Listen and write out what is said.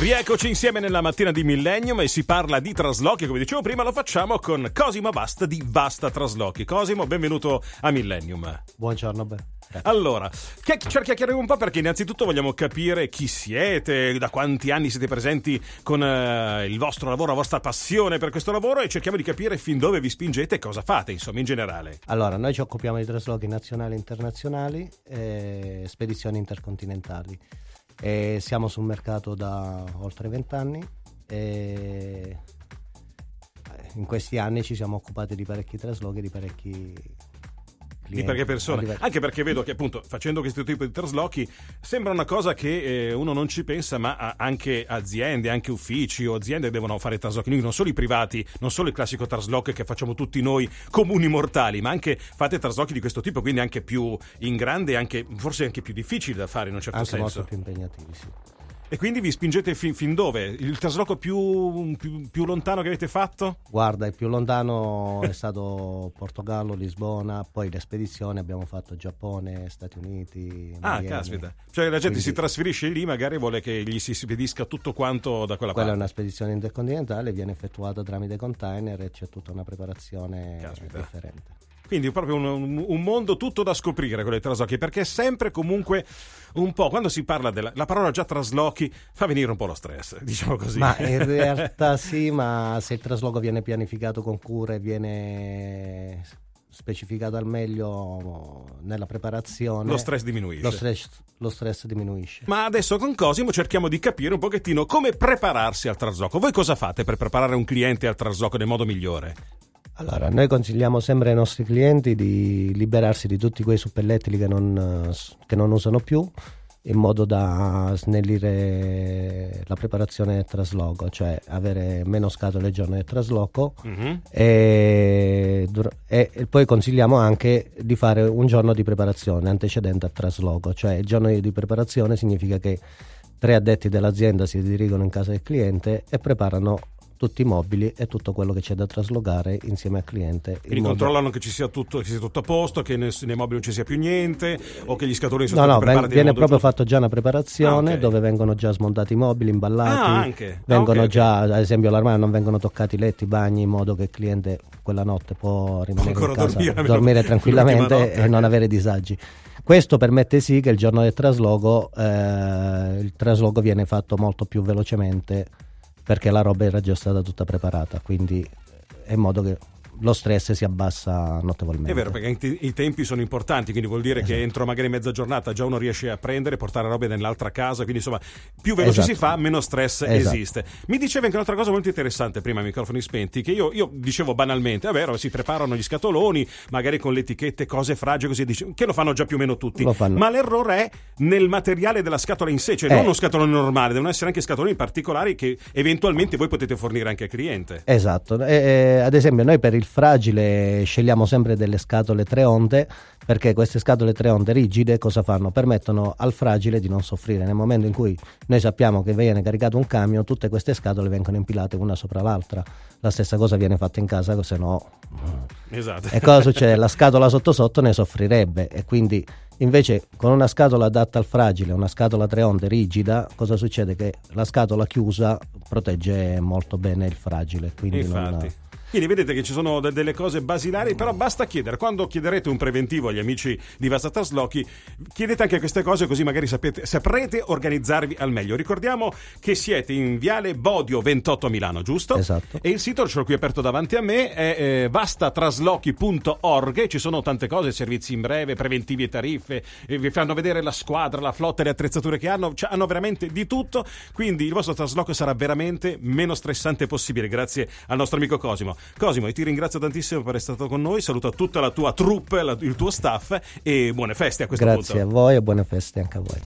Rieccoci insieme nella mattina di Millennium e si parla di traslochi, come dicevo prima lo facciamo con Cosimo Basta di Vasta Traslochi. Cosimo, benvenuto a Millennium. Buongiorno, beh. Allora, chiacchieriamo un po' perché innanzitutto vogliamo capire chi siete, da quanti anni siete presenti con uh, il vostro lavoro, la vostra passione per questo lavoro e cerchiamo di capire fin dove vi spingete e cosa fate, insomma, in generale. Allora, noi ci occupiamo di traslochi nazionali e internazionali e spedizioni intercontinentali. E siamo sul mercato da oltre vent'anni e in questi anni ci siamo occupati di parecchi traslochi, di parecchi di perché persone. Anche perché vedo che appunto facendo questo tipo di traslochi sembra una cosa che eh, uno non ci pensa, ma anche aziende, anche uffici o aziende devono fare traslochi. non solo i privati, non solo il classico trasloco che facciamo tutti noi comuni mortali, ma anche fate traslochi di questo tipo, quindi anche più in grande, anche, forse anche più difficili da fare in un certo anche senso. Molto più impegnativi, sì. E quindi vi spingete fin, fin dove? Il trasloco più, più, più, lontano che avete fatto? Guarda, il più lontano è stato Portogallo, Lisbona, poi le spedizioni abbiamo fatto Giappone, Stati Uniti. Ah, Miami. caspita. Cioè la gente quindi... si trasferisce lì, magari vuole che gli si spedisca tutto quanto da quella, quella parte. Quella è una spedizione intercontinentale, viene effettuata tramite container e c'è tutta una preparazione caspita. differente. Quindi proprio un, un, mondo tutto da scoprire con le traslochi, perché è sempre comunque un po', quando si parla della la parola già traslochi, fa venire un po' lo stress, diciamo così. Ma in realtà sì, ma se il trasloco viene pianificato con cura e viene specificato al meglio nella preparazione lo stress diminuisce. lo stress, lo stress, diminuisce. Ma adesso con Cosimo cerchiamo di capire un pochettino come prepararsi al trasloco. Voi cosa fate per preparare un cliente al trasloco nel modo migliore allora, noi consigliamo sempre ai nostri clienti di liberarsi di tutti quei suppellettili che non, che non usano più in modo da snellire la preparazione del trasloco, cioè avere meno scatole il giorno del trasloco mm-hmm. e, e, poi consigliamo anche di fare un giorno di preparazione antecedente al trasloco, cioè il giorno di preparazione significa che tre addetti dell'azienda si dirigono in casa del cliente e preparano tutti i mobili e tutto quello che c'è da traslocare insieme al cliente. Quindi controllano che ci sia tutto, che sia tutto a posto, che nei, nei, mobili non ci sia più niente o che gli scatoloni sono no, no, preparati. Viene proprio giusto. fatto già una preparazione ah, okay. dove vengono già smontati i mobili, imballati. Ah, anche. Vengono ah, okay, già, ad esempio, all'armadio non vengono toccati i letti, i bagni in modo che il cliente quella notte può rimanere in casa, dormire, dormire tranquillamente e non avere disagi. Questo permette sì che il giorno del trasloco eh, il trasloco viene fatto molto più velocemente perché la roba era già stata tutta preparata, quindi è in modo che lo stress si abbassa notevolmente. È vero, perché i tempi sono importanti, quindi vuol dire esatto. che entro magari mezza giornata già uno riesce a prendere, portare robe nell'altra casa, quindi insomma più veloce esatto. si fa, meno stress esatto. esiste. Mi dicevi anche un'altra cosa molto interessante prima ai microfoni spenti, che io, io dicevo banalmente, è vero, si preparano gli scatoloni, magari con le etichette, cose fragili, così, che lo fanno già più o meno tutti. Ma l'errore è nel materiale della scatola in sé, cioè eh. non uno scatolone normale, devono essere anche scatoloni particolari che eventualmente voi potete fornire anche al cliente. Esatto, eh, ad esempio noi per il fragile scegliamo sempre delle scatole tre onde perché queste scatole tre onde rigide cosa fanno? Permettono al fragile di non soffrire. Nel momento in cui noi sappiamo che viene caricato un camion, tutte queste scatole vengono impilate una sopra l'altra. La stessa cosa viene fatta in casa, se no... Esatto. E cosa succede? La scatola sotto sotto ne soffrirebbe e quindi Invece con una scatola adatta al fragile, una scatola tre onde rigida, cosa succede? Che la scatola chiusa protegge molto bene il fragile. Quindi Infatti. non, quindi vedete che ci sono de- delle cose basilari, però basta chiedere. Quando chiederete un preventivo agli amici di Vasta Traslochi, chiedete anche queste cose così magari sapete, saprete organizzarvi al meglio. Ricordiamo che siete in Viale Bodio 28 a Milano, giusto? Esatto. E il sito, ce l'ho qui aperto davanti a me, è eh, vastatraslochi.org. Ci sono tante cose, servizi in breve, preventivi e tariffe, e vi fanno vedere la squadra, la flotta le attrezzature che hanno. Cioè, hanno veramente di tutto. Quindi il vostro trasloco sarà veramente meno stressante possibile, grazie al nostro amico Cosimo. Cosimo, io ti ringrazio tantissimo per essere stato con noi, saluto tutta la tua troupe, la, il tuo staff e buone feste a questo Grazie punto. Grazie a voi e buone feste anche a voi.